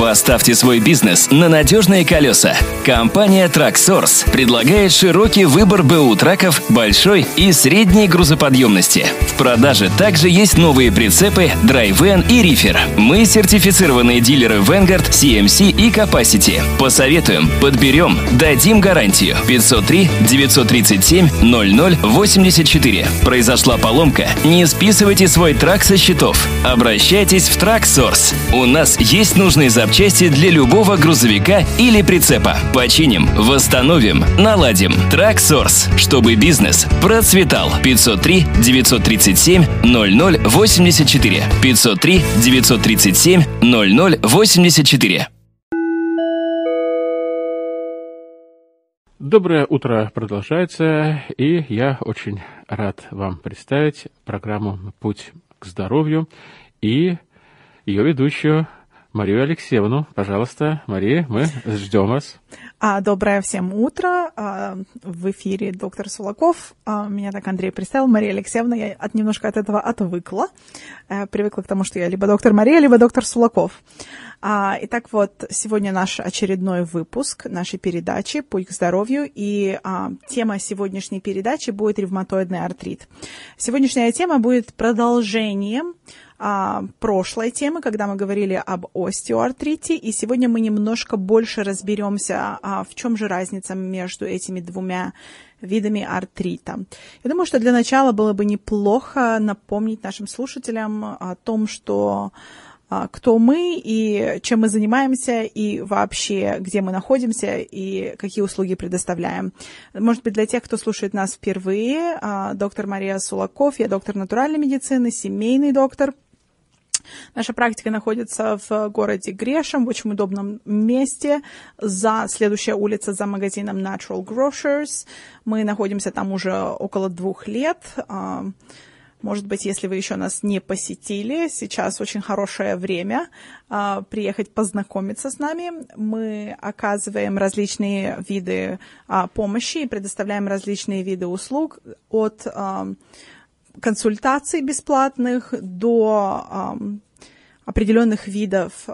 Поставьте свой бизнес на надежные колеса. Компания Tracksource предлагает широкий выбор БУ траков большой и средней грузоподъемности. В продаже также есть новые прицепы, драйвен и рифер. Мы сертифицированные дилеры Vanguard, CMC и Capacity. Посоветуем, подберем, дадим гарантию. 503 937 00 84. Произошла поломка? Не списывайте свой трак со счетов. Обращайтесь в Tracksource. У нас есть нужные запчасти для любого грузовика или прицепа. Починим, восстановим, наладим. Tracksource, чтобы бизнес процветал. 503 937 00 84. 503 937 00 84. Доброе утро продолжается, и я очень рад вам представить программу «Путь к здоровью» и ее ведущую Марию Алексеевну. Пожалуйста, Мария, мы ждем вас. А, доброе всем утро. А, в эфире доктор Сулаков. А, меня так Андрей представил. Мария Алексеевна. Я от, немножко от этого отвыкла. А, привыкла к тому, что я либо доктор Мария, либо доктор Сулаков. А, итак, вот сегодня наш очередной выпуск нашей передачи «Путь к здоровью». И а, тема сегодняшней передачи будет ревматоидный артрит. Сегодняшняя тема будет продолжением а, прошлой темы, когда мы говорили об остеоартрите, и сегодня мы немножко больше разберемся, а, в чем же разница между этими двумя видами артрита. Я думаю, что для начала было бы неплохо напомнить нашим слушателям о том, что а, кто мы и чем мы занимаемся, и вообще, где мы находимся, и какие услуги предоставляем. Может быть, для тех, кто слушает нас впервые, а, доктор Мария Сулаков, я доктор натуральной медицины, семейный доктор – Наша практика находится в городе Грешем, в очень удобном месте, за следующая улица за магазином Natural Grocers. Мы находимся там уже около двух лет. А, может быть, если вы еще нас не посетили, сейчас очень хорошее время а, приехать познакомиться с нами. Мы оказываем различные виды а, помощи и предоставляем различные виды услуг от консультаций бесплатных до определенных видов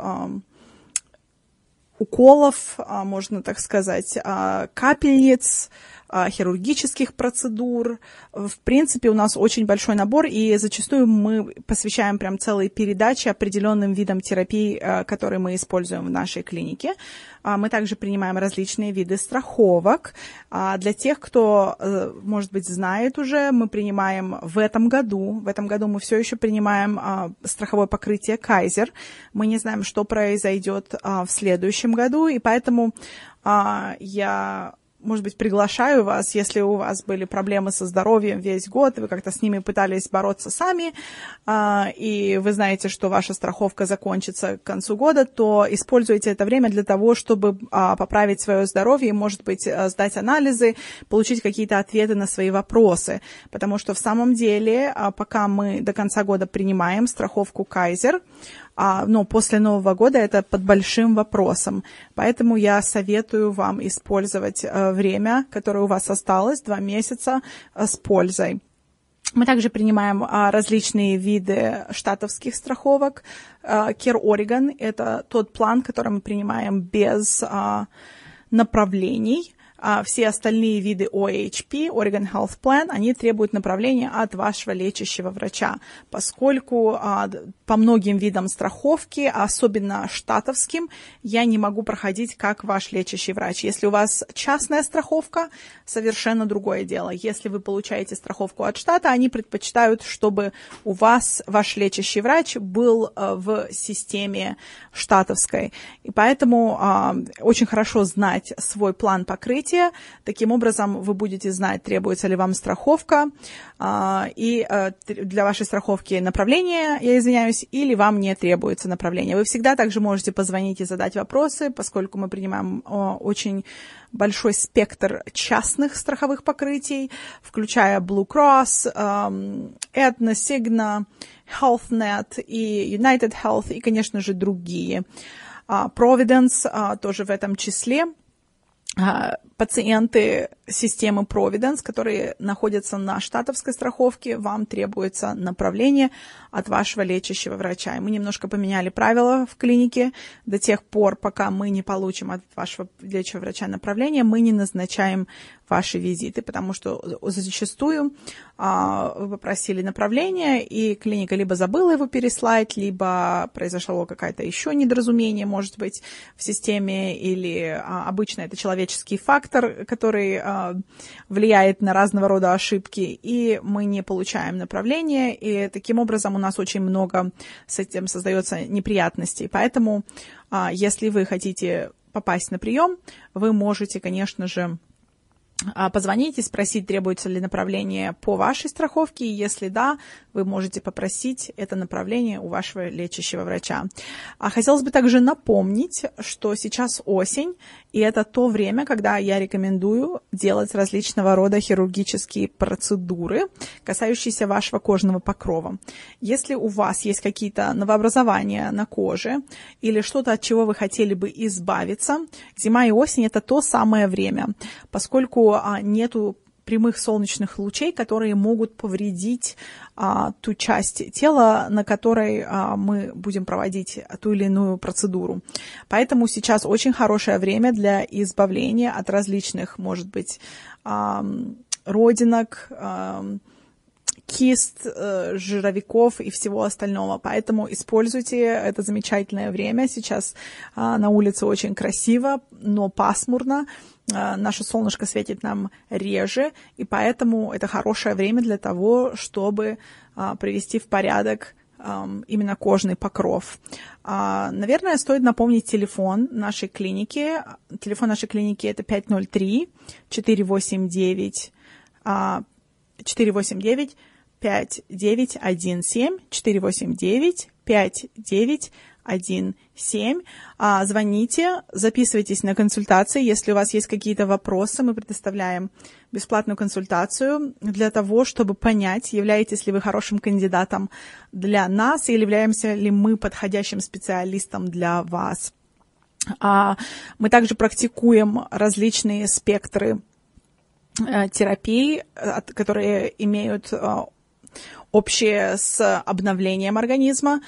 уколов, э, можно так сказать, э, капельниц, хирургических процедур. В принципе, у нас очень большой набор, и зачастую мы посвящаем прям целые передачи определенным видам терапии, э, которые мы используем в нашей клинике. А, мы также принимаем различные виды страховок. А, для тех, кто, э, может быть, знает уже, мы принимаем в этом году, в этом году мы все еще принимаем а, страховое покрытие Kaiser. Мы не знаем, что произойдет в следующем году, и поэтому я может быть, приглашаю вас, если у вас были проблемы со здоровьем весь год, вы как-то с ними пытались бороться сами, а, и вы знаете, что ваша страховка закончится к концу года, то используйте это время для того, чтобы а, поправить свое здоровье может быть, а, сдать анализы, получить какие-то ответы на свои вопросы. Потому что в самом деле, пока мы до конца года принимаем страховку Kaiser, а, но после Нового года это под большим вопросом. Поэтому я советую вам использовать а, время, которое у вас осталось, два месяца, а, с пользой. Мы также принимаем а, различные виды штатовских страховок. А, Care Oregon – это тот план, который мы принимаем без а, направлений а все остальные виды OHP, Oregon Health Plan, они требуют направления от вашего лечащего врача, поскольку а, по многим видам страховки, особенно штатовским, я не могу проходить как ваш лечащий врач. Если у вас частная страховка, совершенно другое дело. Если вы получаете страховку от штата, они предпочитают, чтобы у вас ваш лечащий врач был а, в системе штатовской. И поэтому а, очень хорошо знать свой план покрытия, покрытие. Таким образом, вы будете знать, требуется ли вам страховка, а, и э, для вашей страховки направление, я извиняюсь, или вам не требуется направление. Вы всегда также можете позвонить и задать вопросы, поскольку мы принимаем очень большой спектр частных страховых покрытий, включая Blue Cross, Aetna, Cigna, HealthNet и United Health, и, конечно же, другие. А, Providence а, тоже в этом числе – пациенты системы Providence, которые находятся на штатовской страховке, вам требуется направление от вашего лечащего врача. И мы немножко поменяли правила в клинике. До тех пор, пока мы не получим от вашего лечащего врача направление, мы не назначаем ваши визиты, потому что зачастую а, вы попросили направление, и клиника либо забыла его переслать, либо произошло какое-то еще недоразумение, может быть, в системе, или а, обычно это человеческий фактор, который а, влияет на разного рода ошибки, и мы не получаем направление, и таким образом у нас очень много с этим создается неприятностей. Поэтому, а, если вы хотите попасть на прием, вы можете, конечно же, позвонить и спросить, требуется ли направление по вашей страховке, и если да, вы можете попросить это направление у вашего лечащего врача. А хотелось бы также напомнить, что сейчас осень, и это то время, когда я рекомендую делать различного рода хирургические процедуры, касающиеся вашего кожного покрова. Если у вас есть какие-то новообразования на коже или что-то, от чего вы хотели бы избавиться, зима и осень – это то самое время, поскольку а, нету прямых солнечных лучей, которые могут повредить а, ту часть тела, на которой а, мы будем проводить ту или иную процедуру. Поэтому сейчас очень хорошее время для избавления от различных, может быть, а, родинок, а, кист, э, жировиков и всего остального. Поэтому используйте это замечательное время. Сейчас а, на улице очень красиво, но пасмурно. А, наше солнышко светит нам реже, и поэтому это хорошее время для того, чтобы а, привести в порядок именно кожный покров. А, наверное, стоит напомнить телефон нашей клиники. Телефон нашей клиники это 503 489 489 5917 489 5917 17. А, звоните, записывайтесь на консультации. Если у вас есть какие-то вопросы, мы предоставляем бесплатную консультацию для того, чтобы понять, являетесь ли вы хорошим кандидатом для нас или являемся ли мы подходящим специалистом для вас. А, мы также практикуем различные спектры э, терапии, которые имеют э, общее с обновлением организма.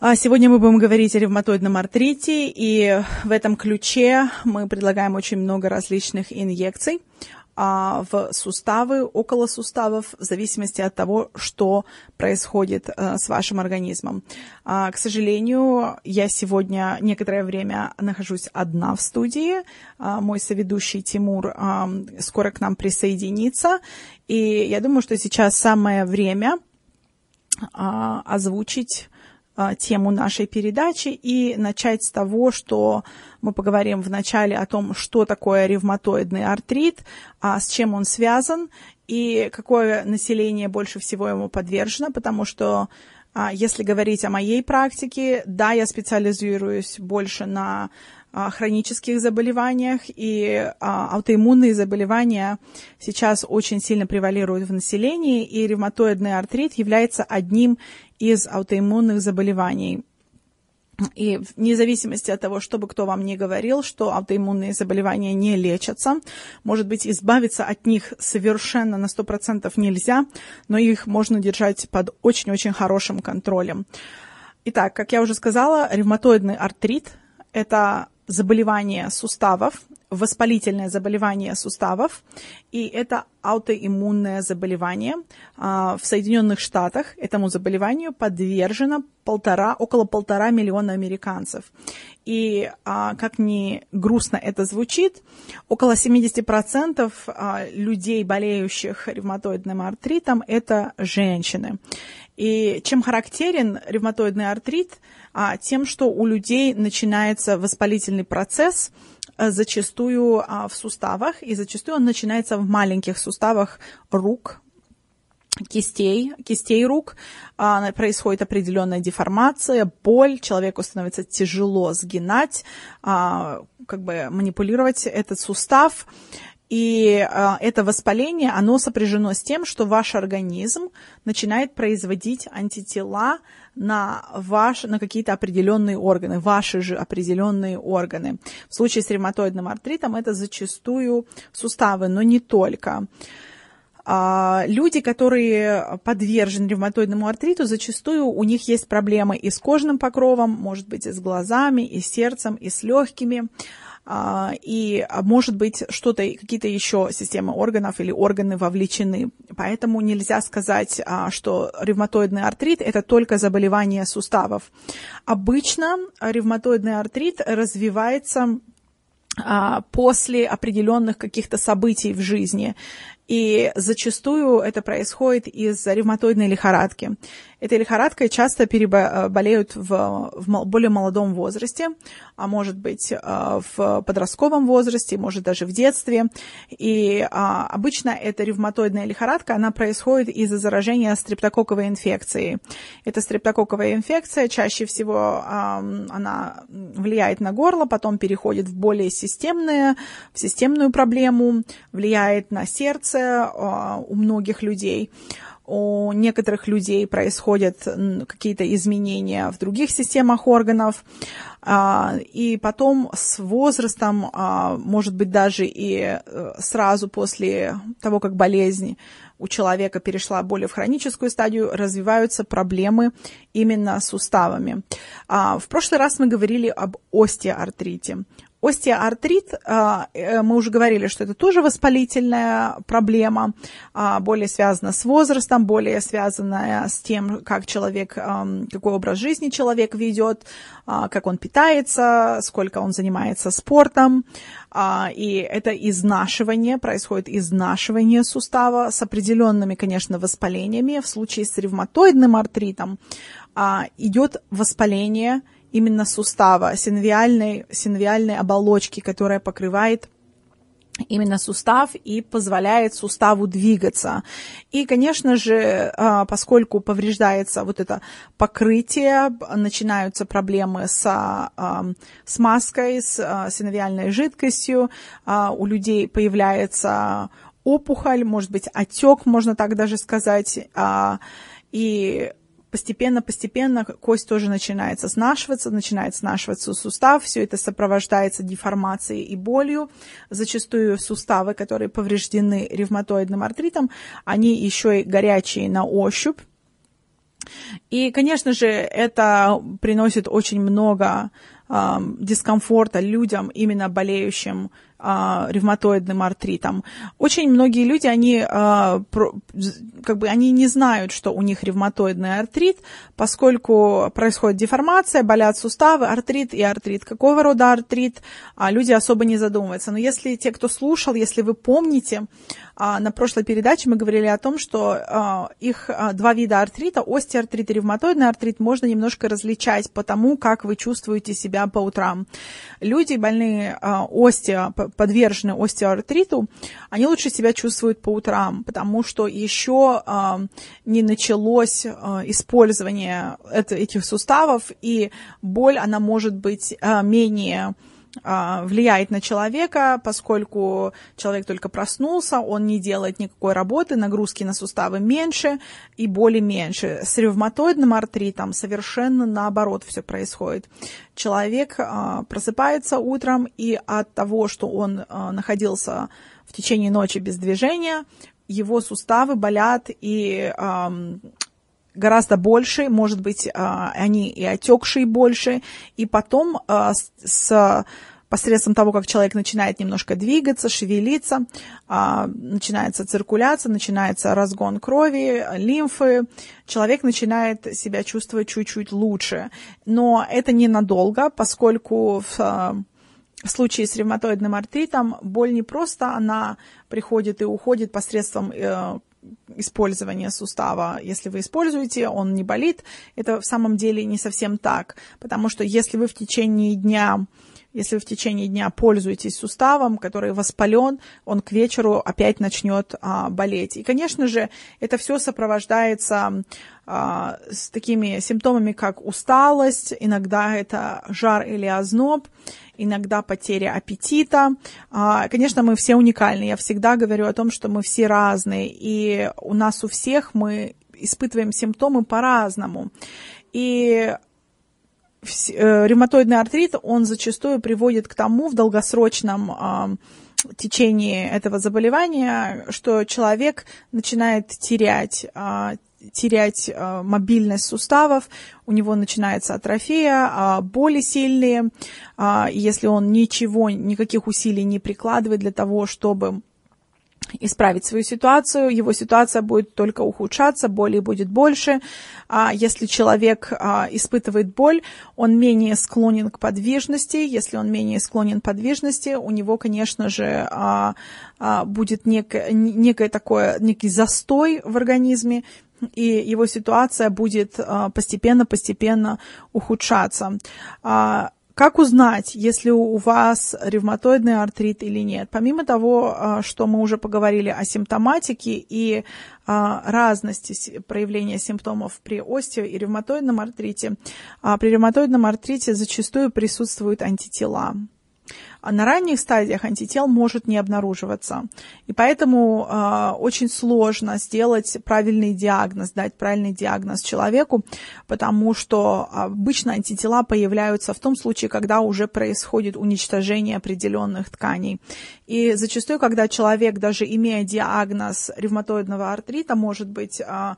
А сегодня мы будем говорить о ревматоидном артрите, и в этом ключе мы предлагаем очень много различных инъекций а, в суставы, около суставов, в зависимости от того, что происходит а, с вашим организмом. А, к сожалению, я сегодня некоторое время нахожусь одна в студии. А, мой соведущий Тимур скоро к нам присоединится, и я думаю, что сейчас самое время озвучить тему нашей передачи и начать с того, что мы поговорим вначале о том, что такое ревматоидный артрит, а с чем он связан и какое население больше всего ему подвержено, потому что а, если говорить о моей практике, да, я специализируюсь больше на хронических заболеваниях, и аутоиммунные заболевания сейчас очень сильно превалируют в населении, и ревматоидный артрит является одним из аутоиммунных заболеваний. И вне зависимости от того, что бы кто вам ни говорил, что аутоиммунные заболевания не лечатся, может быть, избавиться от них совершенно на 100% нельзя, но их можно держать под очень-очень хорошим контролем. Итак, как я уже сказала, ревматоидный артрит – это заболевание суставов, воспалительное заболевание суставов, и это аутоиммунное заболевание. А, в Соединенных Штатах этому заболеванию подвержено полтора, около полтора миллиона американцев. И а, как ни грустно это звучит, около 70% а, людей, болеющих ревматоидным артритом, это женщины. И чем характерен ревматоидный артрит? Тем, что у людей начинается воспалительный процесс – Э, зачастую а, в суставах, и зачастую он начинается в маленьких суставах рук, кистей, кистей рук, а, происходит определенная деформация, боль, человеку становится тяжело сгинать, а, как бы манипулировать этот сустав. И э, это воспаление, оно сопряжено с тем, что ваш организм начинает производить антитела на, ваш, на какие-то определенные органы, ваши же определенные органы. В случае с ревматоидным артритом это зачастую суставы, но не только. А, люди, которые подвержены ревматоидному артриту, зачастую у них есть проблемы и с кожным покровом, может быть, и с глазами, и с сердцем, и с легкими. А, и может быть что-то, какие-то еще системы органов или органы вовлечены. Поэтому нельзя сказать, а, что ревматоидный артрит – это только заболевание суставов. Обычно ревматоидный артрит развивается а, после определенных каких-то событий в жизни. И зачастую это происходит из-за ревматоидной лихорадки. Этой лихорадкой часто переболеют в, в более молодом возрасте, а может быть э, в подростковом возрасте, может даже в детстве. И а, обычно эта ревматоидная лихорадка, она происходит из-за заражения стрептококковой инфекцией. Эта стрептококковая инфекция чаще всего она влияет на горло, потом переходит в более системные, в системную проблему, влияет на сердце а, у многих людей у некоторых людей происходят какие-то изменения в других системах органов, а, и потом с возрастом, а, может быть, даже и э, сразу после того, как болезнь у человека перешла более в хроническую стадию, развиваются проблемы именно с суставами. А, в прошлый раз мы говорили об остеоартрите. Остеоартрит, а, э, мы уже говорили, что это тоже воспалительная проблема, а, более связана с возрастом, более связанная с тем, как человек, какой образ жизни человек ведет, а, как он питается, сколько он занимается спортом. И это изнашивание, происходит изнашивание сустава с определенными, конечно, воспалениями. В случае с ревматоидным артритом идет воспаление – именно сустава, синвиальной, синвиальной оболочки, которая покрывает именно сустав и позволяет суставу двигаться. И, конечно же, а, поскольку повреждается вот это покрытие, начинаются проблемы с а, смазкой, с а, синовиальной жидкостью, у людей появляется опухоль, может быть, отек, можно так даже сказать, и постепенно-постепенно кость тоже начинает снашиваться, начинает снашиваться сустав, все это сопровождается деформацией и болью. Зачастую суставы, которые повреждены ревматоидным артритом, они еще и горячие на ощупь. И, конечно же, это приносит очень много э, дискомфорта людям, именно болеющим а, ревматоидным артритом. Очень многие люди, они, а, как бы, они не знают, что у них ревматоидный артрит, поскольку происходит деформация, болят суставы, артрит и артрит. Какого рода артрит, а, люди особо не задумываются. Но если те, кто слушал, если вы помните, а, на прошлой передаче мы говорили о том, что их два вида артрита, остеоартрит и ревматоидный артрит, можно немножко различать по тому, как вы чувствуете себя по утрам. Люди, больные остео, подвержены остеоартриту, они лучше себя чувствуют по утрам, потому что еще не началось использование этих суставов, и боль, она может быть менее а, влияет на человека, поскольку человек только проснулся, он не делает никакой работы, нагрузки на суставы меньше и боли меньше. С ревматоидным артритом совершенно наоборот все происходит. Человек а, просыпается утром, и от того, что он а, находился в течение ночи без движения, его суставы болят, и гораздо больше, может быть, а, они и отекшие больше, и потом а, с посредством того, как человек начинает немножко двигаться, шевелиться, а, начинается циркуляция, начинается разгон крови, лимфы, человек начинает себя чувствовать чуть-чуть лучше. Но это ненадолго, поскольку в в случае с ревматоидным артритом боль не просто она приходит и уходит посредством э, использования сустава. Если вы используете, он не болит. Это в самом деле не совсем так, потому что если вы в течение дня если вы в течение дня пользуетесь суставом, который воспален, он к вечеру опять начнет а, болеть. И, конечно же, это все сопровождается а, с такими симптомами, как усталость, иногда это жар или озноб, иногда потеря аппетита. А, конечно, мы все уникальны. Я всегда говорю о том, что мы все разные, и у нас у всех мы испытываем симптомы по-разному. И ревматоидный артрит, он зачастую приводит к тому в долгосрочном а, течении этого заболевания, что человек начинает терять а, терять э, мобильность суставов, у него начинается атрофия, э, боли сильные, э, если он ничего, никаких усилий не прикладывает для того, чтобы исправить свою ситуацию, его ситуация будет только ухудшаться, боли будет больше. А если человек а, испытывает боль, он менее склонен к подвижности. Если он менее склонен к подвижности, у него, конечно же, а, а, будет некое, некое такое, некий застой в организме, и его ситуация будет постепенно-постепенно ухудшаться. А, как узнать, если у вас ревматоидный артрит или нет? Помимо того, а, что мы уже поговорили о симптоматике и а, разности проявления симптомов при остео и ревматоидном артрите, а, при ревматоидном артрите зачастую присутствуют антитела а на ранних стадиях антител может не обнаруживаться. И поэтому э, очень сложно сделать правильный диагноз, дать правильный диагноз человеку, потому что обычно антитела появляются в том случае, когда уже происходит уничтожение определенных тканей. И зачастую, когда человек, даже имея диагноз ревматоидного артрита, может быть э,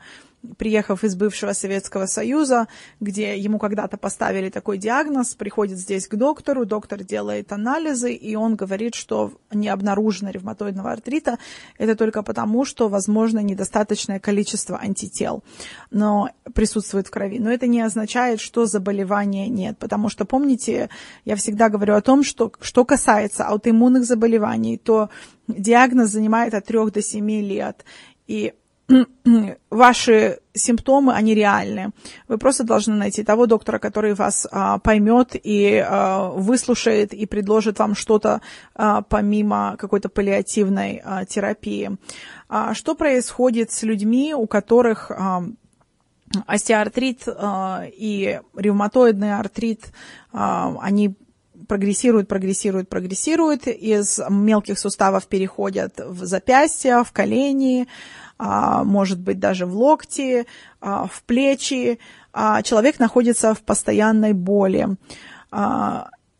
приехав из бывшего Советского Союза, где ему когда-то поставили такой диагноз, приходит здесь к доктору, доктор делает анализы, и он говорит, что не обнаружено ревматоидного артрита. Это только потому, что, возможно, недостаточное количество антител но присутствует в крови. Но это не означает, что заболевания нет, потому что, помните, я всегда говорю о том, что что касается аутоиммунных заболеваний, то диагноз занимает от 3 до 7 лет. И ваши симптомы, они реальны. Вы просто должны найти того доктора, который вас а, поймет и а, выслушает и предложит вам что-то а, помимо какой-то паллиативной а, терапии. А, что происходит с людьми, у которых а, остеоартрит а, и ревматоидный артрит, а, они прогрессируют, прогрессируют, прогрессируют, из мелких суставов переходят в запястья, в колени, может быть даже в локти, а, в плечи. А, человек находится в постоянной боли.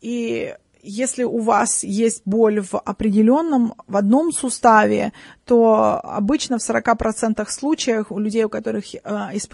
И если у вас есть боль в определенном, в одном суставе, то обычно в 40% случаев у людей, у которых, э,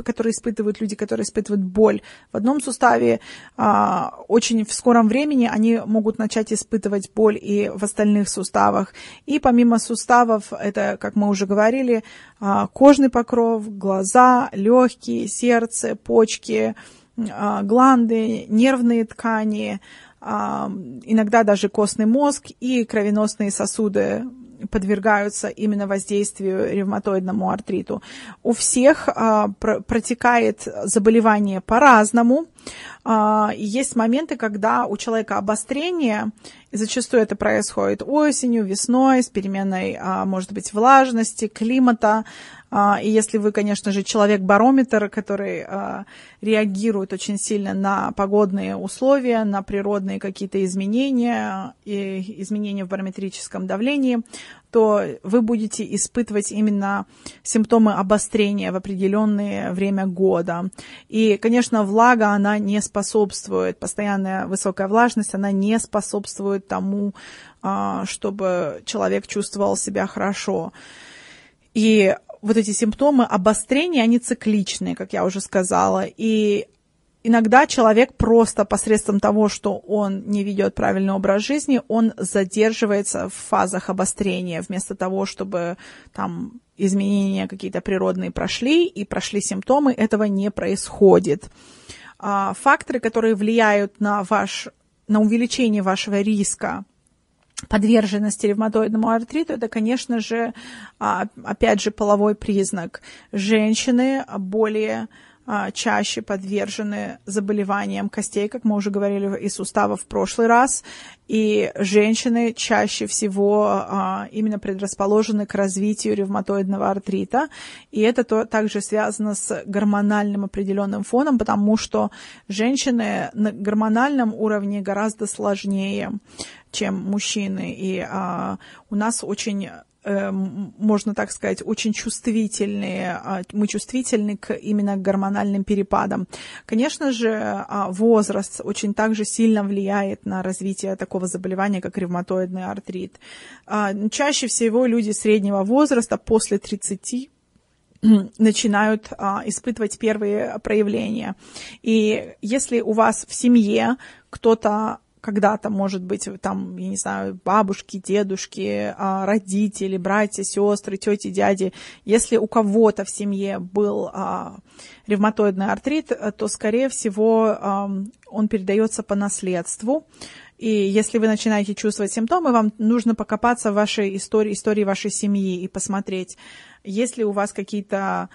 которые испытывают, люди, которые испытывают боль в одном суставе, а, очень в скором времени они могут начать испытывать боль и в остальных суставах. И помимо суставов, это, как мы уже говорили, а, кожный покров, глаза, легкие, сердце, почки, а, гланды, нервные ткани, иногда даже костный мозг и кровеносные сосуды подвергаются именно воздействию ревматоидному артриту. У всех а, пр протекает заболевание по-разному. А, есть моменты, когда у человека обострение, зачастую это происходит осенью, весной, с переменной, а, может быть, влажности, климата, а, и если вы, конечно же, человек-барометр, который реагирует очень сильно на погодные условия, на природные какие-то изменения и изменения в барометрическом давлении, то вы будете испытывать именно симптомы обострения в определенное время года. И, конечно, влага, она не способствует, постоянная высокая влажность, она не способствует тому, а, чтобы человек чувствовал себя хорошо. И вот эти симптомы обострения, они цикличные, как я уже сказала, и иногда человек просто посредством того, что он не ведет правильный образ жизни, он задерживается в фазах обострения, вместо того, чтобы там изменения какие-то природные прошли и прошли симптомы, этого не происходит. А, факторы, которые влияют на, ваш, на увеличение вашего риска подверженности ревматоидному артриту, это, конечно же, а, опять же, половой признак. Женщины более чаще подвержены заболеваниям костей, как мы уже говорили, и суставов в прошлый раз. И женщины чаще всего а, именно предрасположены к развитию ревматоидного артрита. И это то, также связано с гормональным определенным фоном, потому что женщины на гормональном уровне гораздо сложнее, чем мужчины. И а, у нас очень можно так сказать, очень чувствительные, а, мы чувствительны к именно гормональным перепадам. Конечно же, а, возраст очень также сильно влияет на развитие такого заболевания, как ревматоидный артрит. А, чаще всего люди среднего возраста после 30 начинают а, испытывать первые проявления. И если у вас в семье кто-то когда-то, может быть, там, я не знаю, бабушки, дедушки, а, родители, братья, сестры, тети, дяди, если у кого-то в семье был а, ревматоидный артрит, то, скорее всего, он передается по наследству. И если вы начинаете чувствовать симптомы, вам нужно покопаться в вашей истории, истории вашей семьи и посмотреть, есть ли у вас какие-то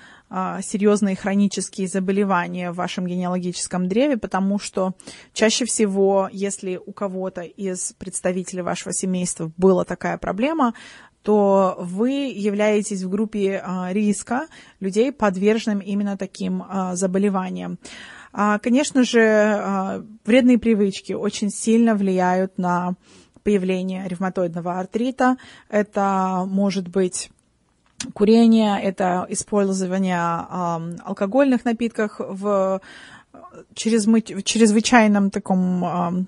серьезные хронические заболевания в вашем генеалогическом древе, потому что чаще всего, если у кого-то из представителей вашего семейства была такая проблема, то вы являетесь в группе а, риска людей, подверженным именно таким а, заболеваниям. Конечно же, вредные привычки очень сильно влияют на появление ревматоидного артрита. Это может быть курение, это использование э, алкогольных напитков в чрезвычайном таком э,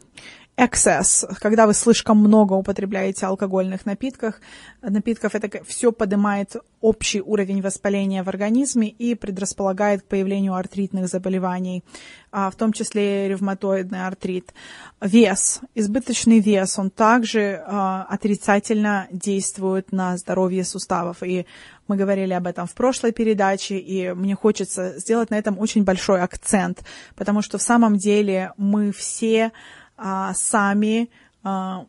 excess, когда вы слишком много употребляете алкогольных напитков, напитков это все поднимает общий уровень воспаления в организме и предрасполагает к появлению артритных заболеваний, а, в том числе ревматоидный артрит. Вес, избыточный вес, он также а, отрицательно действует на здоровье суставов. И мы говорили об этом в прошлой передаче, и мне хочется сделать на этом очень большой акцент, потому что в самом деле мы все сами а,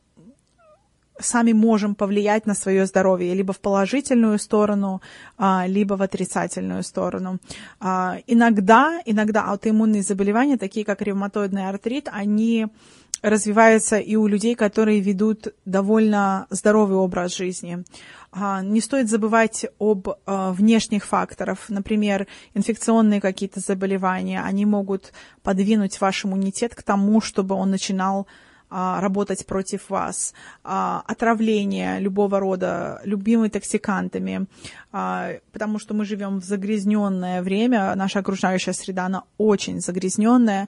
сами можем повлиять на свое здоровье либо в положительную сторону, а, либо в отрицательную сторону. А, иногда, иногда аутоиммунные заболевания, такие как ревматоидный артрит, они развиваются и у людей, которые ведут довольно здоровый образ жизни. А, не стоит забывать об а, внешних факторах. Например, инфекционные какие-то заболевания. Они могут подвинуть ваш иммунитет к тому, чтобы он начинал а, работать против вас, отравление любого рода, любимыми токсикантами, потому что мы живем в загрязненное время, наша окружающая среда, она очень загрязненная,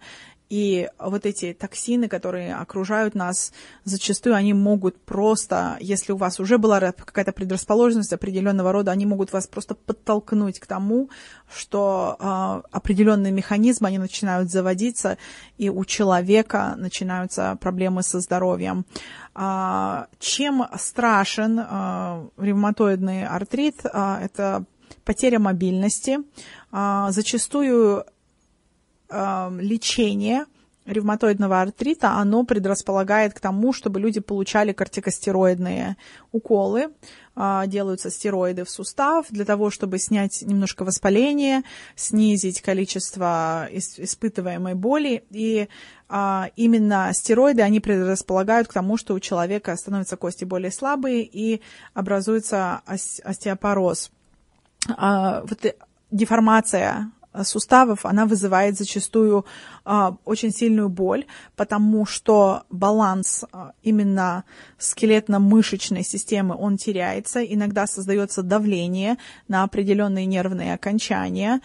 и вот эти токсины, которые окружают нас, зачастую они могут просто, если у вас уже была какая-то предрасположенность определенного рода, они могут вас просто подтолкнуть к тому, что э, определенные механизмы, они начинают заводиться, и у человека начинаются проблемы со здоровьем. А, чем страшен а, ревматоидный артрит? А, это потеря мобильности. Зачастую лечение ревматоидного артрита, оно предрасполагает к тому, чтобы люди получали кортикостероидные уколы, а, делаются стероиды в сустав для того, чтобы снять немножко воспаление, снизить количество испытываемой боли. И а, именно стероиды, они предрасполагают к тому, что у человека становятся кости более слабые и образуется остеопороз. А, вот деформация Э, суставов, она вызывает зачастую а, очень сильную боль, потому что баланс а, именно скелетно-мышечной системы, он теряется, иногда создается давление на определенные нервные окончания,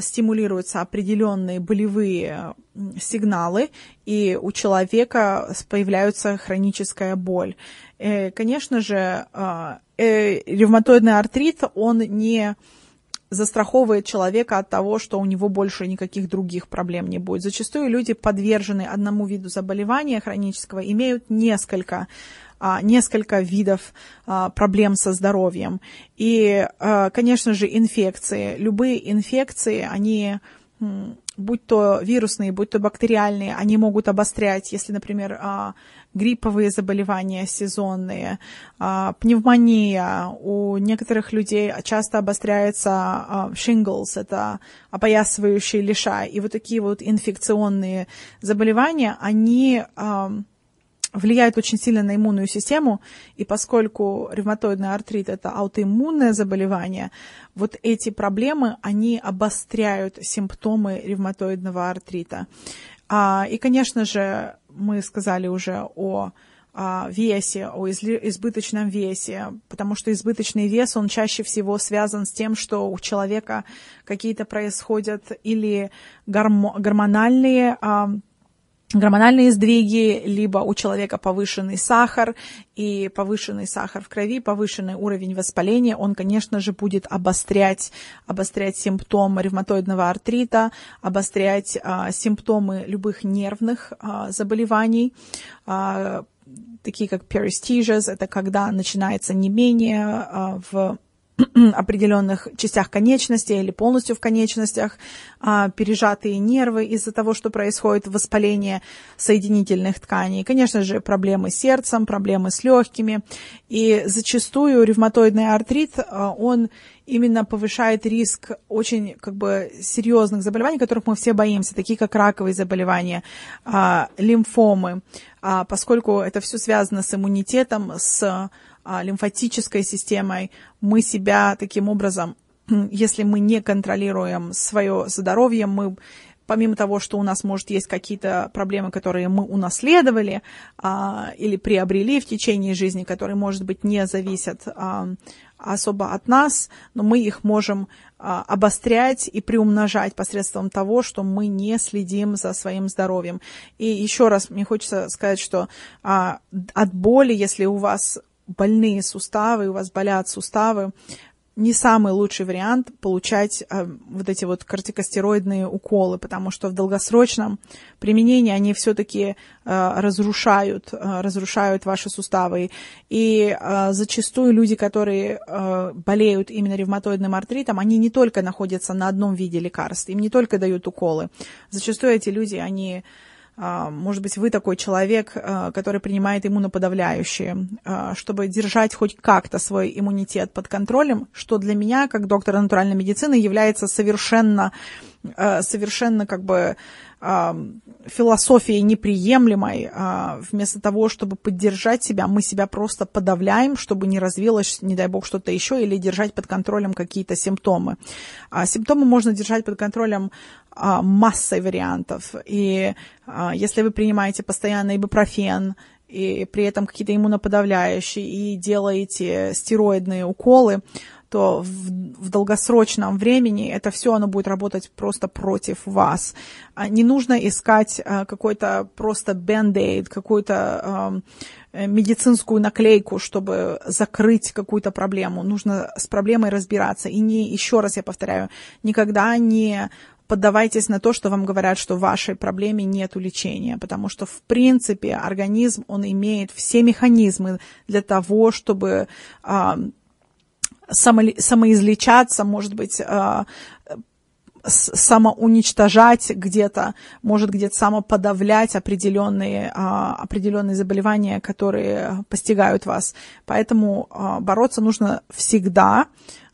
стимулируются определенные болевые сигналы, и у человека появляется хроническая боль. Э, конечно же, э, ревматоидный артрит, он не застраховывает человека от того, что у него больше никаких других проблем не будет. Зачастую люди, подвержены одному виду заболевания хронического, имеют несколько а, несколько видов а, проблем со здоровьем. И, а, конечно же, инфекции. Любые инфекции, они будь то вирусные, будь то бактериальные, они могут обострять, если, например, а, грипповые заболевания сезонные, а, пневмония. У некоторых людей часто обостряется а, shingles, это опоясывающий лишай. И вот такие вот инфекционные заболевания, они влияют очень сильно на иммунную систему, и поскольку ревматоидный артрит – это аутоиммунное заболевание, вот эти проблемы, они обостряют симптомы ревматоидного артрита. А, и, конечно же, мы сказали уже о а, весе, о избыточном весе, потому что избыточный вес, он чаще всего связан с тем, что у человека какие-то происходят или гормональные а, гормональные сдвиги, либо у человека повышенный сахар, и повышенный сахар в крови, повышенный уровень воспаления, он, конечно же, будет обострять, обострять симптомы ревматоидного артрита, обострять а, симптомы любых нервных а, заболеваний, а, такие как peristhesias, это когда начинается не менее а, в определенных частях конечностей или полностью в конечностях, а, пережатые нервы из-за того, что происходит воспаление соединительных тканей. Конечно же, проблемы с сердцем, проблемы с легкими. И зачастую ревматоидный артрит, а, он именно повышает риск очень как бы серьезных заболеваний, которых мы все боимся, такие как раковые заболевания, а, лимфомы, поскольку это все связано с иммунитетом, с лимфатической системой, мы себя таким образом, если мы не контролируем свое здоровье, мы помимо того, что у нас, может, есть какие-то проблемы, которые мы унаследовали а, или приобрели в течение жизни, которые, может быть, не зависят а, особо от нас, но мы их можем а, обострять и приумножать посредством того, что мы не следим за своим здоровьем. И еще раз мне хочется сказать, что а, от боли, если у вас больные суставы, у вас болят суставы, не самый лучший вариант получать э, вот эти вот кортикостероидные уколы, потому что в долгосрочном применении они все-таки э, разрушают, э, разрушают ваши суставы. И э, зачастую люди, которые э, болеют именно ревматоидным артритом, они не только находятся на одном виде лекарств, им не только дают уколы. Зачастую эти люди, они может быть, вы такой человек, а, который принимает иммуноподавляющие, а, чтобы держать хоть как-то свой иммунитет под контролем, что для меня, как доктора натуральной медицины, является совершенно, совершенно как бы философией неприемлемой. Вместо того, чтобы поддержать себя, мы себя просто подавляем, чтобы не развилось, не дай бог, что-то еще, или держать под контролем какие-то симптомы. Симптомы можно держать под контролем а, массой вариантов. И а, если вы принимаете постоянно ибупрофен, и при этом какие-то иммуноподавляющие, и делаете стероидные уколы, то в, в долгосрочном времени это все оно будет работать просто против вас. А, не нужно искать какой-то просто бенд-эйд, какую-то медицинскую наклейку, чтобы закрыть какую-то проблему. Нужно с проблемой разбираться. И не, еще раз я повторяю, никогда не поддавайтесь на то, что вам говорят, что в вашей проблеме нет лечения, потому что, в принципе, организм, он имеет все механизмы для того, чтобы а, само, самоизлечаться, может быть, а, самоуничтожать где-то, может где-то самоподавлять определенные, а, определенные заболевания, которые постигают вас. Поэтому а, бороться нужно всегда.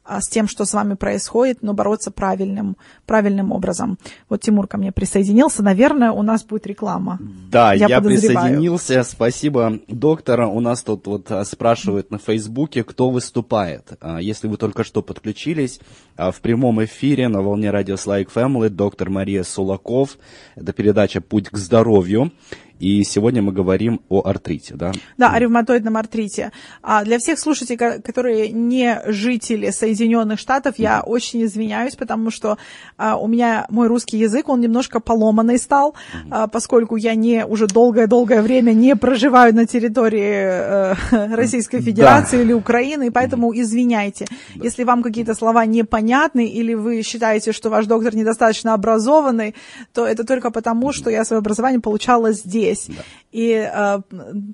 А, с тем, что с вами происходит, но бороться правильным, правильным образом. Вот Тимур ко мне присоединился. Наверное, у нас будет реклама. Да, я, я присоединился. Спасибо, доктор. У нас тут вот а, спрашивают на Фейсбуке, кто выступает. А, если вы только что подключились, в прямом эфире на волне радио Слайк Family доктор Мария Сулаков. Это передача «Путь к здоровью». И сегодня мы говорим о артрите, да? Да, о ревматоидном артрите. А для всех слушателей, которые не жители Соединенных Штатов, я очень извиняюсь, потому что а, у меня мой русский язык, он немножко поломанный стал, а, поскольку я не уже долгое-долгое время не проживаю на территории а, Российской Федерации да. или Украины, и поэтому извиняйте, да. если вам какие-то слова непонятны или вы считаете, что ваш доктор недостаточно образованный, то это только потому, что я свое образование получала здесь здесь. Да. И э,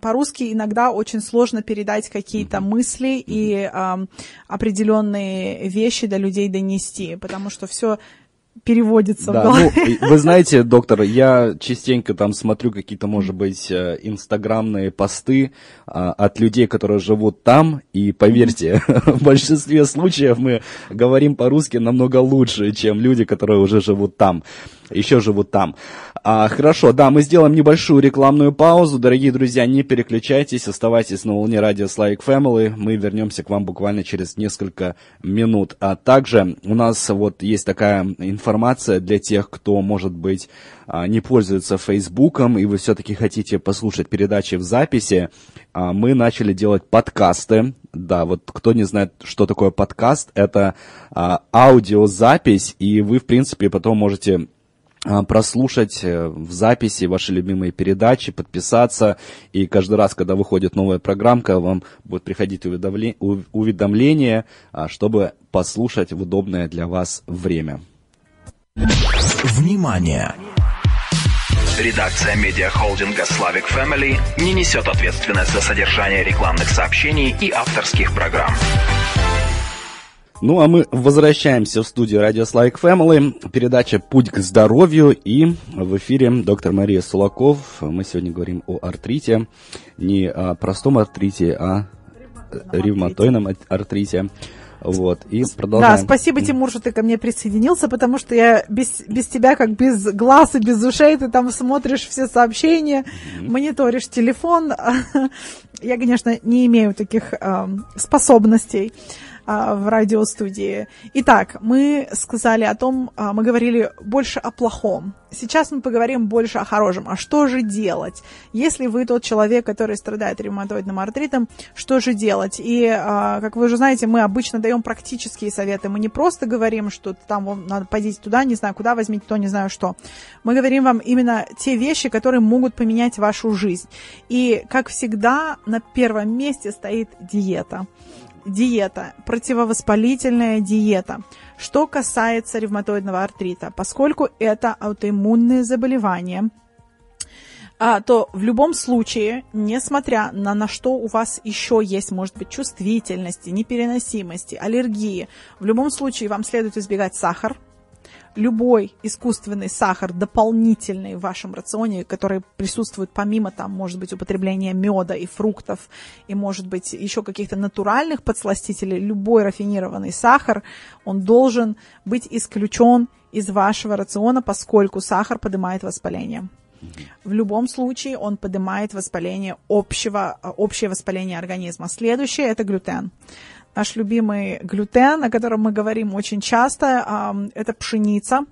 по-русски иногда очень сложно передать какие-то mm мысли mm и э, определенные вещи до людей донести, потому что все переводится да, в голове. Ну, вы знаете, доктор, я частенько там смотрю какие-то, может быть, э, инстаграмные посты а, от людей, которые живут там, и поверьте, в большинстве случаев мы говорим по-русски намного лучше, чем люди, которые уже живут там, еще живут там. А, хорошо, да, мы сделаем небольшую рекламную паузу. Дорогие друзья, не переключайтесь, оставайтесь на волне радио Слайк Family. Мы вернемся к вам буквально через несколько минут. А также у нас вот есть такая информация для тех, кто, может быть, а, не пользуется Фейсбуком, и вы все-таки хотите послушать передачи в записи. А, мы начали делать подкасты. Да, вот кто не знает, что такое подкаст, это а, аудиозапись, и вы, в принципе, потом можете прослушать э, в записи ваши любимые передачи, подписаться. И каждый раз, когда выходит новая программка, вам будет приходить уведомление, чтобы послушать в удобное для вас время. Внимание! Редакция медиахолдинга «Славик Family не несет ответственность за содержание рекламных сообщений и авторских программ. Ну а мы возвращаемся в студию Radio Like Family, передача «Путь к здоровью» и в эфире доктор Мария Сулаков. Мы сегодня говорим о артрите, не о простом артрите, а ревматойном артрите. Вот, и продолжаем. Да, спасибо, Тимур, что ты ко мне присоединился, потому что я без, без тебя, как без глаз и без ушей, ты там смотришь все сообщения, mm-hmm. мониторишь телефон. я, конечно, не имею таких э, способностей в радиостудии. Итак, мы сказали о том, а, мы говорили больше о плохом. Сейчас мы поговорим больше о хорошем. А что же делать? Если вы тот человек, который страдает ревматоидным артритом, что же делать? И, а, как вы уже знаете, мы обычно даем практические советы. Мы не просто говорим, что там вам надо пойти туда, не знаю куда, возьмите то, не знаю что. Мы говорим вам именно те вещи, которые могут поменять вашу жизнь. И, как всегда, на первом месте стоит диета диета, противовоспалительная диета. Что касается ревматоидного артрита, поскольку это аутоиммунные заболевания, а, то в любом случае, несмотря на, на что у вас еще есть, может быть, чувствительности, непереносимости, аллергии, в любом случае вам следует избегать сахар, любой искусственный сахар дополнительный в вашем рационе, который присутствует помимо там, может быть, употребления меда и фруктов, и, может быть, еще каких-то натуральных подсластителей, любой рафинированный сахар, он должен быть исключен из вашего рациона, поскольку сахар поднимает воспаление. В любом случае он поднимает воспаление общего, общее воспаление организма. Следующее – это глютен наш любимый глютен, о котором мы говорим очень часто, это пшеница.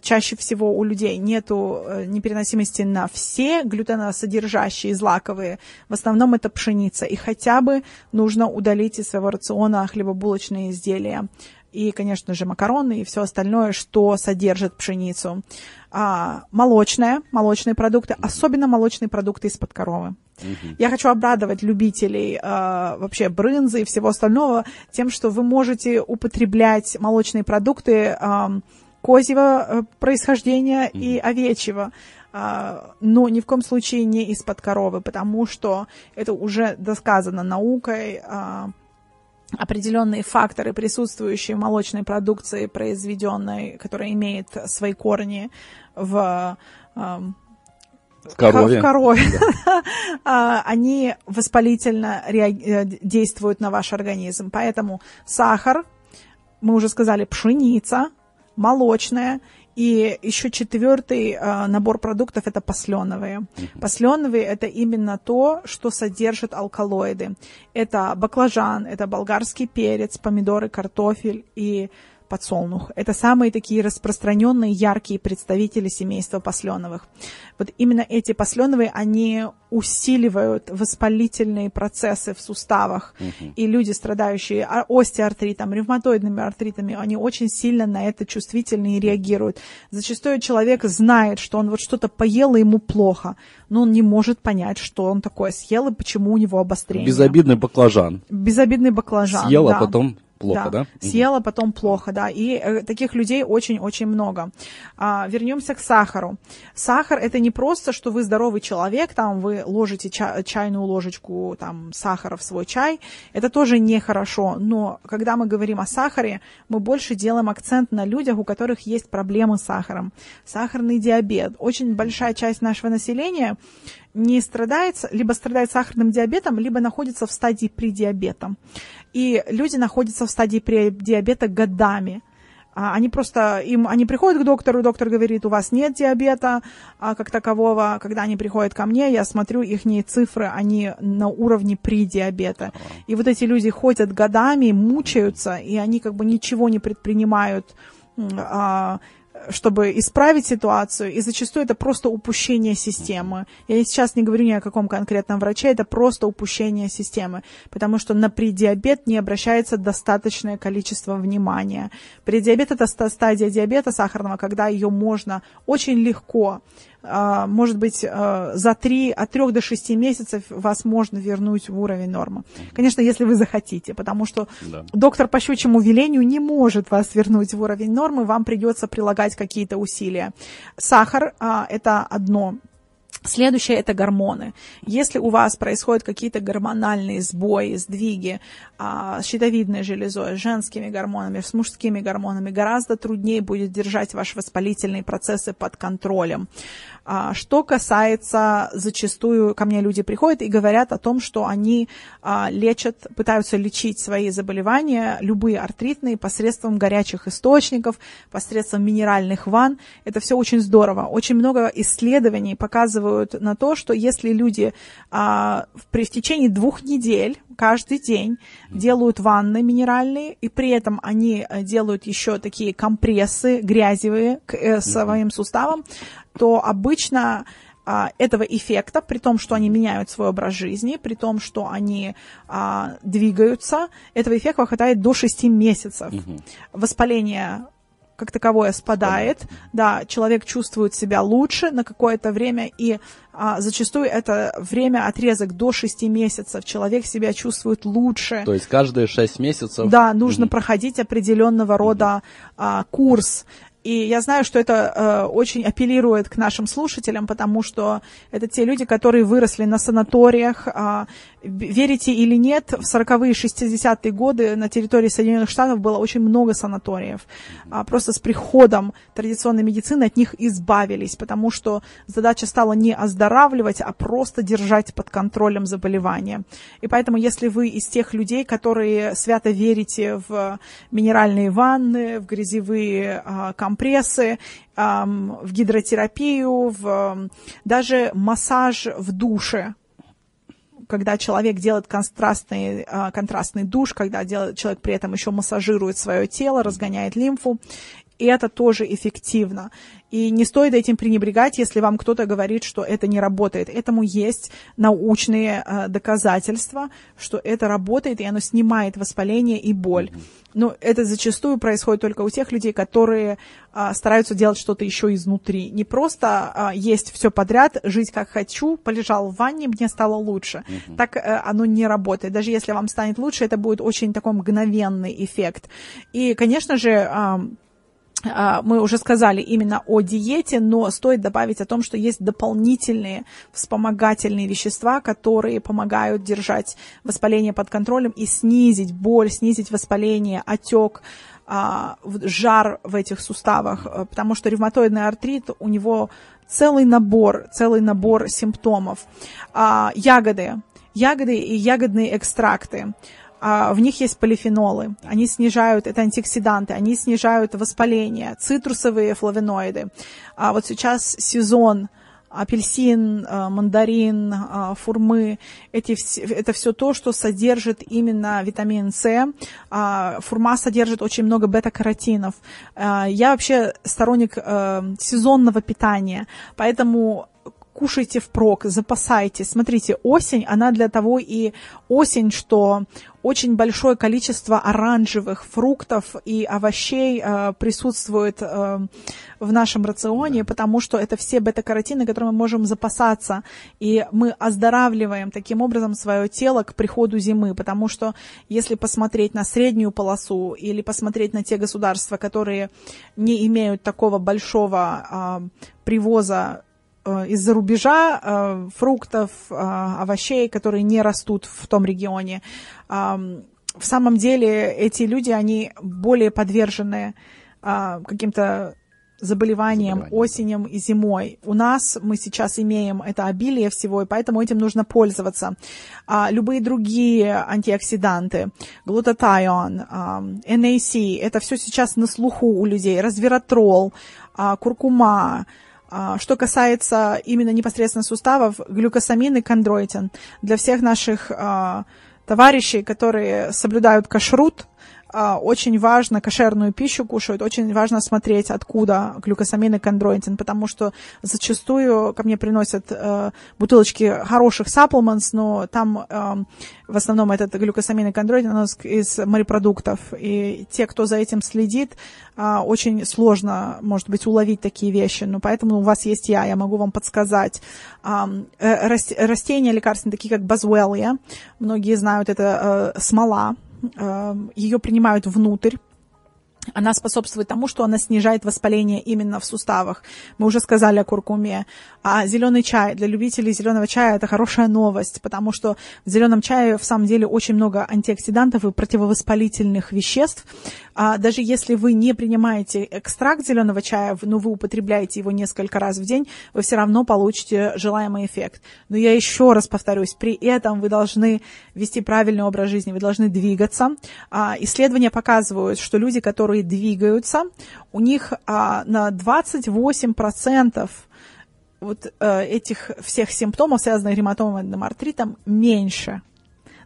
Чаще всего у людей нет э, непереносимости на все глютеносодержащие злаковые. В основном это пшеница. И хотя бы нужно удалить из своего рациона хлебобулочные изделия и, конечно же, макароны и все остальное, что содержит пшеницу. А, молочные, молочные продукты, особенно молочные продукты из-под коровы. Угу. Я хочу обрадовать любителей а, вообще брынзы и всего остального тем, что вы можете употреблять молочные продукты а, козьего э, происхождения угу. и овечьего а, но ни в коем случае не из-под коровы, потому что это уже досказано наукой, а, определенные факторы, присутствующие в молочной продукции, произведенной, которая имеет свои корни в в корове. В корове. Да. А, они воспалительно э, действуют на ваш организм. Поэтому сахар, мы уже сказали, пшеница, молочная и еще четвертый э, набор продуктов это посленовые. Uh-huh. Посленовые это именно то, что содержит алкалоиды. Это баклажан, это болгарский перец, помидоры, картофель и подсолнух. Это самые такие распространенные, яркие представители семейства посленовых. Вот именно эти посленовые, они усиливают воспалительные процессы в суставах. Угу. И люди, страдающие остеоартритом, ревматоидными артритами, они очень сильно на это чувствительны и реагируют. Зачастую человек знает, что он вот что-то поел, и ему плохо, но он не может понять, что он такое съел и почему у него обострение. Безобидный баклажан. Безобидный баклажан, Съел, а да. а потом плохо, да? да? Съела, потом плохо, да. И э, таких людей очень-очень много. А, вернемся к сахару. Сахар это не просто, что вы здоровый человек, там вы ложите ча- чайную ложечку там сахара в свой чай. Это тоже нехорошо. Но когда мы говорим о сахаре, мы больше делаем акцент на людях, у которых есть проблемы с сахаром. Сахарный диабет. Очень большая часть нашего населения не страдает, либо страдает сахарным диабетом, либо находится в стадии предиабета. И люди находятся в стадии предиабета годами. А, они просто, им, они приходят к доктору, доктор говорит, у вас нет диабета а, как такового. Когда они приходят ко мне, я смотрю, их цифры, они на уровне предиабета. И вот эти люди ходят годами, мучаются, и они как бы ничего не предпринимают а, чтобы исправить ситуацию, и зачастую это просто упущение системы. Я сейчас не говорю ни о каком конкретном враче, это просто упущение системы, потому что на предиабет не обращается достаточное количество внимания. Предиабет – это стадия диабета сахарного, когда ее можно очень легко может быть, а, за 3, от 3 до 6 месяцев вас можно вернуть в уровень нормы. Конечно, если вы захотите, потому что да. доктор по щучьему велению не может вас вернуть в уровень нормы, вам придется прилагать какие-то усилия. Сахар а, – это одно Следующее – это гормоны. Если у вас происходят какие-то гормональные сбои, сдвиги а, с щитовидной железой, с женскими гормонами, с мужскими гормонами, гораздо труднее будет держать ваши воспалительные процессы под контролем. А, что касается, зачастую ко мне люди приходят и говорят о том, что они а, лечат, пытаются лечить свои заболевания, любые артритные, посредством горячих источников, посредством минеральных ванн. Это все очень здорово. Очень много исследований показывают на то, что если люди а, в течение двух недель каждый день делают ванны минеральные, и при этом они э, делают еще такие компрессы грязевые к э, своим суставам, то обычно а, этого эффекта, при том, что они меняют свой образ жизни, при том, что они а, двигаются, этого эффекта хватает до 6 месяцев. Угу. Воспаление как таковое спадает, да, человек чувствует себя лучше на какое-то время, и а, зачастую это время, отрезок до 6 месяцев, человек себя чувствует лучше. То есть каждые 6 месяцев? Да, нужно угу. проходить определенного рода а, курс. И я знаю, что это э, очень апеллирует к нашим слушателям, потому что это те люди, которые выросли на санаториях. Э, верите или нет, в 40-е, 60-е годы на территории Соединенных Штатов было очень много санаториев. А просто с приходом традиционной медицины от них избавились, потому что задача стала не оздоравливать, а просто держать под контролем заболевания. И поэтому, если вы из тех людей, которые свято верите в минеральные ванны, в грязевые э, компрессы, в гидротерапию, в даже массаж в душе, когда человек делает контрастный, а, контрастный душ, когда человек при этом еще массажирует свое тело, разгоняет лимфу, и это тоже эффективно. И не стоит этим пренебрегать, если вам кто-то говорит, что это не работает. Этому есть научные э, доказательства, что это работает, и оно снимает воспаление и боль. Но это зачастую происходит только у тех людей, которые э, стараются делать что-то еще изнутри. Не просто э, есть все подряд, жить как хочу, полежал в ванне, мне стало лучше. uh Так э, оно не работает. Даже если вам станет лучше, это будет очень такой мгновенный эффект. И, конечно же, э, мы уже сказали именно о диете, но стоит добавить о том, что есть дополнительные вспомогательные вещества, которые помогают держать воспаление под контролем и снизить боль, снизить воспаление, отек, а, жар в этих суставах, э, потому что ревматоидный артрит, у него целый набор, целый набор симптомов. А, ягоды, ягоды и ягодные экстракты. а, в них есть полифенолы, они снижают, это антиоксиданты, они снижают воспаление, цитрусовые флавоноиды. А вот сейчас сезон апельсин, а, мандарин, а, фурмы, эти, это все то, что содержит именно витамин С. Фурма содержит очень много бета-каротинов. Я вообще сторонник э, сезонного питания, поэтому кушайте впрок, запасайтесь. Смотрите, осень, она для того и осень, что очень большое количество оранжевых фруктов и овощей э, присутствует э, в нашем рационе, потому что это все бета-каротины, которые мы можем запасаться, и мы оздоравливаем таким образом свое тело к приходу зимы, потому что если посмотреть на среднюю полосу или посмотреть на те государства, которые не имеют такого большого э, привоза из-за рубежа э, фруктов, э, овощей, которые не растут в том регионе. В самом деле эти люди, они более подвержены каким-то заболеваниям осенью и зимой. У нас мы сейчас имеем это обилие всего, и поэтому этим нужно пользоваться. А, любые другие антиоксиданты, глутатион, а, NAC, это все сейчас на слуху у людей, Развератрол, а, куркума, что касается именно непосредственно суставов, глюкосамин и кондроитин. Для всех наших а, товарищей, которые соблюдают кашрут, а, очень важно, кошерную пищу кушают, очень важно смотреть, откуда глюкосамин и кондроитин, потому что зачастую ко мне приносят э, бутылочки хороших supplements, но там э, в основном этот глюкосамин и кондроитин из морепродуктов, и те, кто за этим следит, э, очень сложно, может быть, уловить такие вещи, но поэтому у вас есть я, я могу вам подсказать. Э, растения лекарственные, такие как базвелия, многие знают, это э, смола, ее принимают внутрь она способствует тому, что она снижает воспаление именно в суставах. Мы уже сказали о куркуме. А зеленый чай, для любителей зеленого чая это хорошая новость, потому что в зеленом чае в самом деле очень много антиоксидантов и противовоспалительных веществ. А даже если вы не принимаете экстракт зеленого чая, но вы употребляете его несколько раз в день, вы все равно получите желаемый эффект. Но я еще раз повторюсь, при этом вы должны вести правильный образ жизни, вы должны двигаться. А исследования показывают, что люди, которые которые двигаются, у них а, на 28% вот э, этих всех симптомов, связанных с ревматоидным артритом, меньше.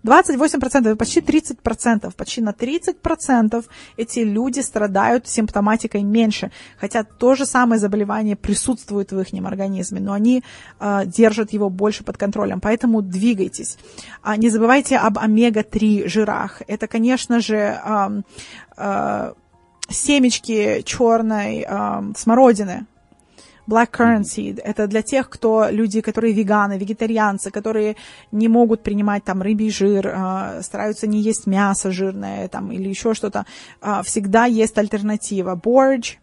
28%, почти 30%, почти на 30% эти люди страдают симптоматикой меньше, хотя то же самое заболевание присутствует в их организме, но они э, держат его больше под контролем, поэтому двигайтесь. А не забывайте об омега-3 жирах. Это, конечно же, э, э, семечки черной э, смородины, black currant seed. Это для тех, кто люди, которые веганы, вегетарианцы, которые не могут принимать там рыбий жир, э, стараются не есть мясо жирное там или еще что-то. Э, всегда есть альтернатива. Um,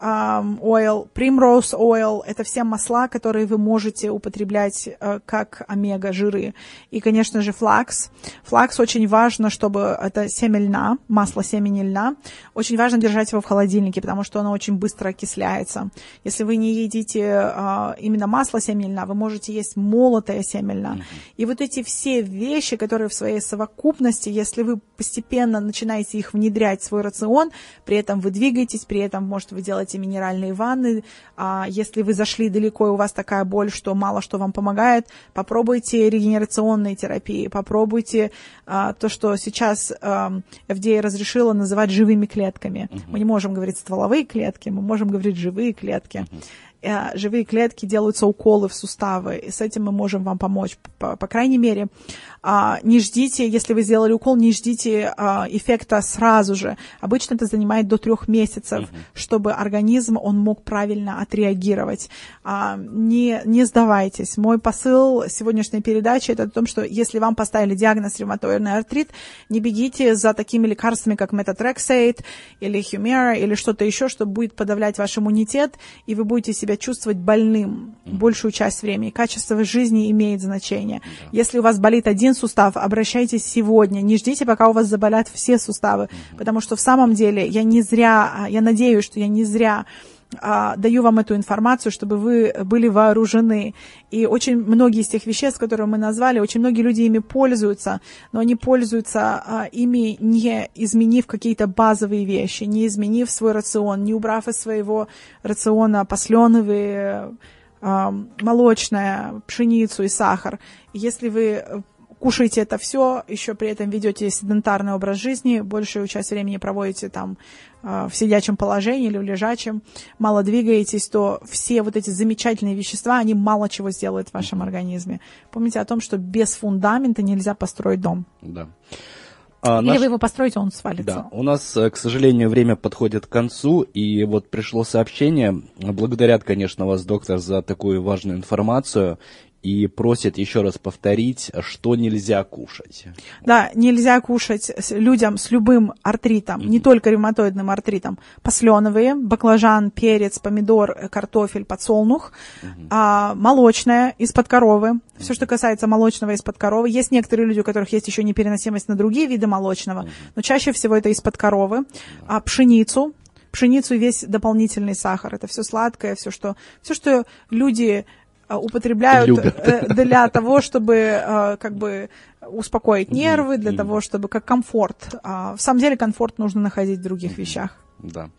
oil, primrose oil, это все масла, которые вы можете употреблять uh, как омега-жиры. И, конечно же, флакс. Флакс очень важно, чтобы это семя льна, масло семени льна. Очень важно держать его в холодильнике, потому что оно очень быстро окисляется. Если вы не едите uh, именно масло семени льна, вы можете есть молотое семя льна. Mm-hmm. И вот эти все вещи, которые в своей совокупности, если вы постепенно начинаете их внедрять в свой рацион, при этом вы двигаетесь, при этом, может, вы делаете делайте минеральные ванны. А если вы зашли далеко и у вас такая боль, что мало что вам помогает, попробуйте регенерационные терапии, попробуйте а, то, что сейчас FDA разрешила называть живыми клетками. Uh-huh. Мы не можем говорить стволовые клетки, мы можем говорить живые клетки. Э, живые клетки делаются уколы в суставы, и с этим мы можем вам помочь. По, по крайней мере, не ждите, если вы сделали укол, не ждите а, эффекта сразу же. Обычно это занимает до трех месяцев, uh-huh. чтобы организм он мог правильно отреагировать. А, не, не сдавайтесь. Мой посыл сегодняшней передачи это о том, что если вам поставили диагноз ревматоидный артрит, не бегите за такими лекарствами, как метатрексейт или хюмера или что-то еще, что будет подавлять ваш иммунитет, и вы будете себя себя чувствовать больным большую часть времени. Качество жизни имеет значение. Да. Если у вас болит один сустав, обращайтесь сегодня. Не ждите, пока у вас заболят все суставы. Потому что в самом деле я не зря, а, я надеюсь, что я не зря а, даю вам эту информацию, чтобы вы были вооружены. И очень многие из тех веществ, которые мы назвали, очень многие люди ими пользуются, но они пользуются а, ими, не изменив какие-то базовые вещи, не изменив свой рацион, не убрав из своего рациона посленовые, а, молочное, пшеницу и сахар. Если вы кушаете это все, еще при этом ведете седентарный образ жизни, большую часть времени проводите там в сидячем положении или в лежачем, мало двигаетесь, то все вот эти замечательные вещества, они мало чего сделают в вашем организме. Помните о том, что без фундамента нельзя построить дом. Да. А, Или наш... вы его построите, он свалится. Да, у нас, э, к сожалению, время подходит к концу, и вот пришло сообщение. Благодарят, конечно, вас, доктор, за такую важную информацию и просит еще раз повторить, что нельзя кушать. Да, нельзя кушать людям с любым артритом, mm-hmm. не только ревматоидным артритом. Посленовые, баклажан, перец, помидор, э, картофель, подсолнух, mm-hmm. а, молочное из-под коровы. Mm-hmm. Все, что касается молочного из-под коровы. Есть некоторые люди, у которых есть еще непереносимость на другие виды молочного, mm-hmm. но чаще всего это из-под коровы. Mm-hmm. А пшеницу, пшеницу весь дополнительный сахар. Это все сладкое, все, что, все, что люди употребляют Любят. Э, для того, чтобы э, как бы успокоить нервы, для того, чтобы как комфорт. А, в самом деле комфорт нужно находить в других вещах. Да.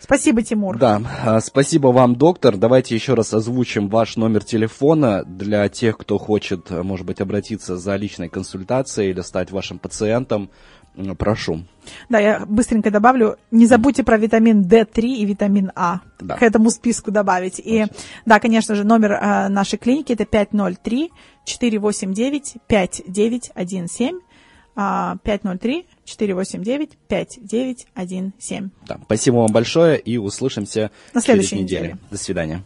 Спасибо, Тимур. Да, а, спасибо вам, доктор. Давайте еще раз озвучим ваш номер телефона для тех, кто хочет, может быть, обратиться за личной консультацией или стать вашим пациентом. Прошу. Да, я быстренько добавлю. Не забудьте про витамин D3 и витамин А. Да. К этому списку добавить. И да, конечно же, номер э, нашей клиники это 503 489 5917. 503 489 5917. Да, спасибо вам большое и услышимся на следующей неделе. неделе. До свидания.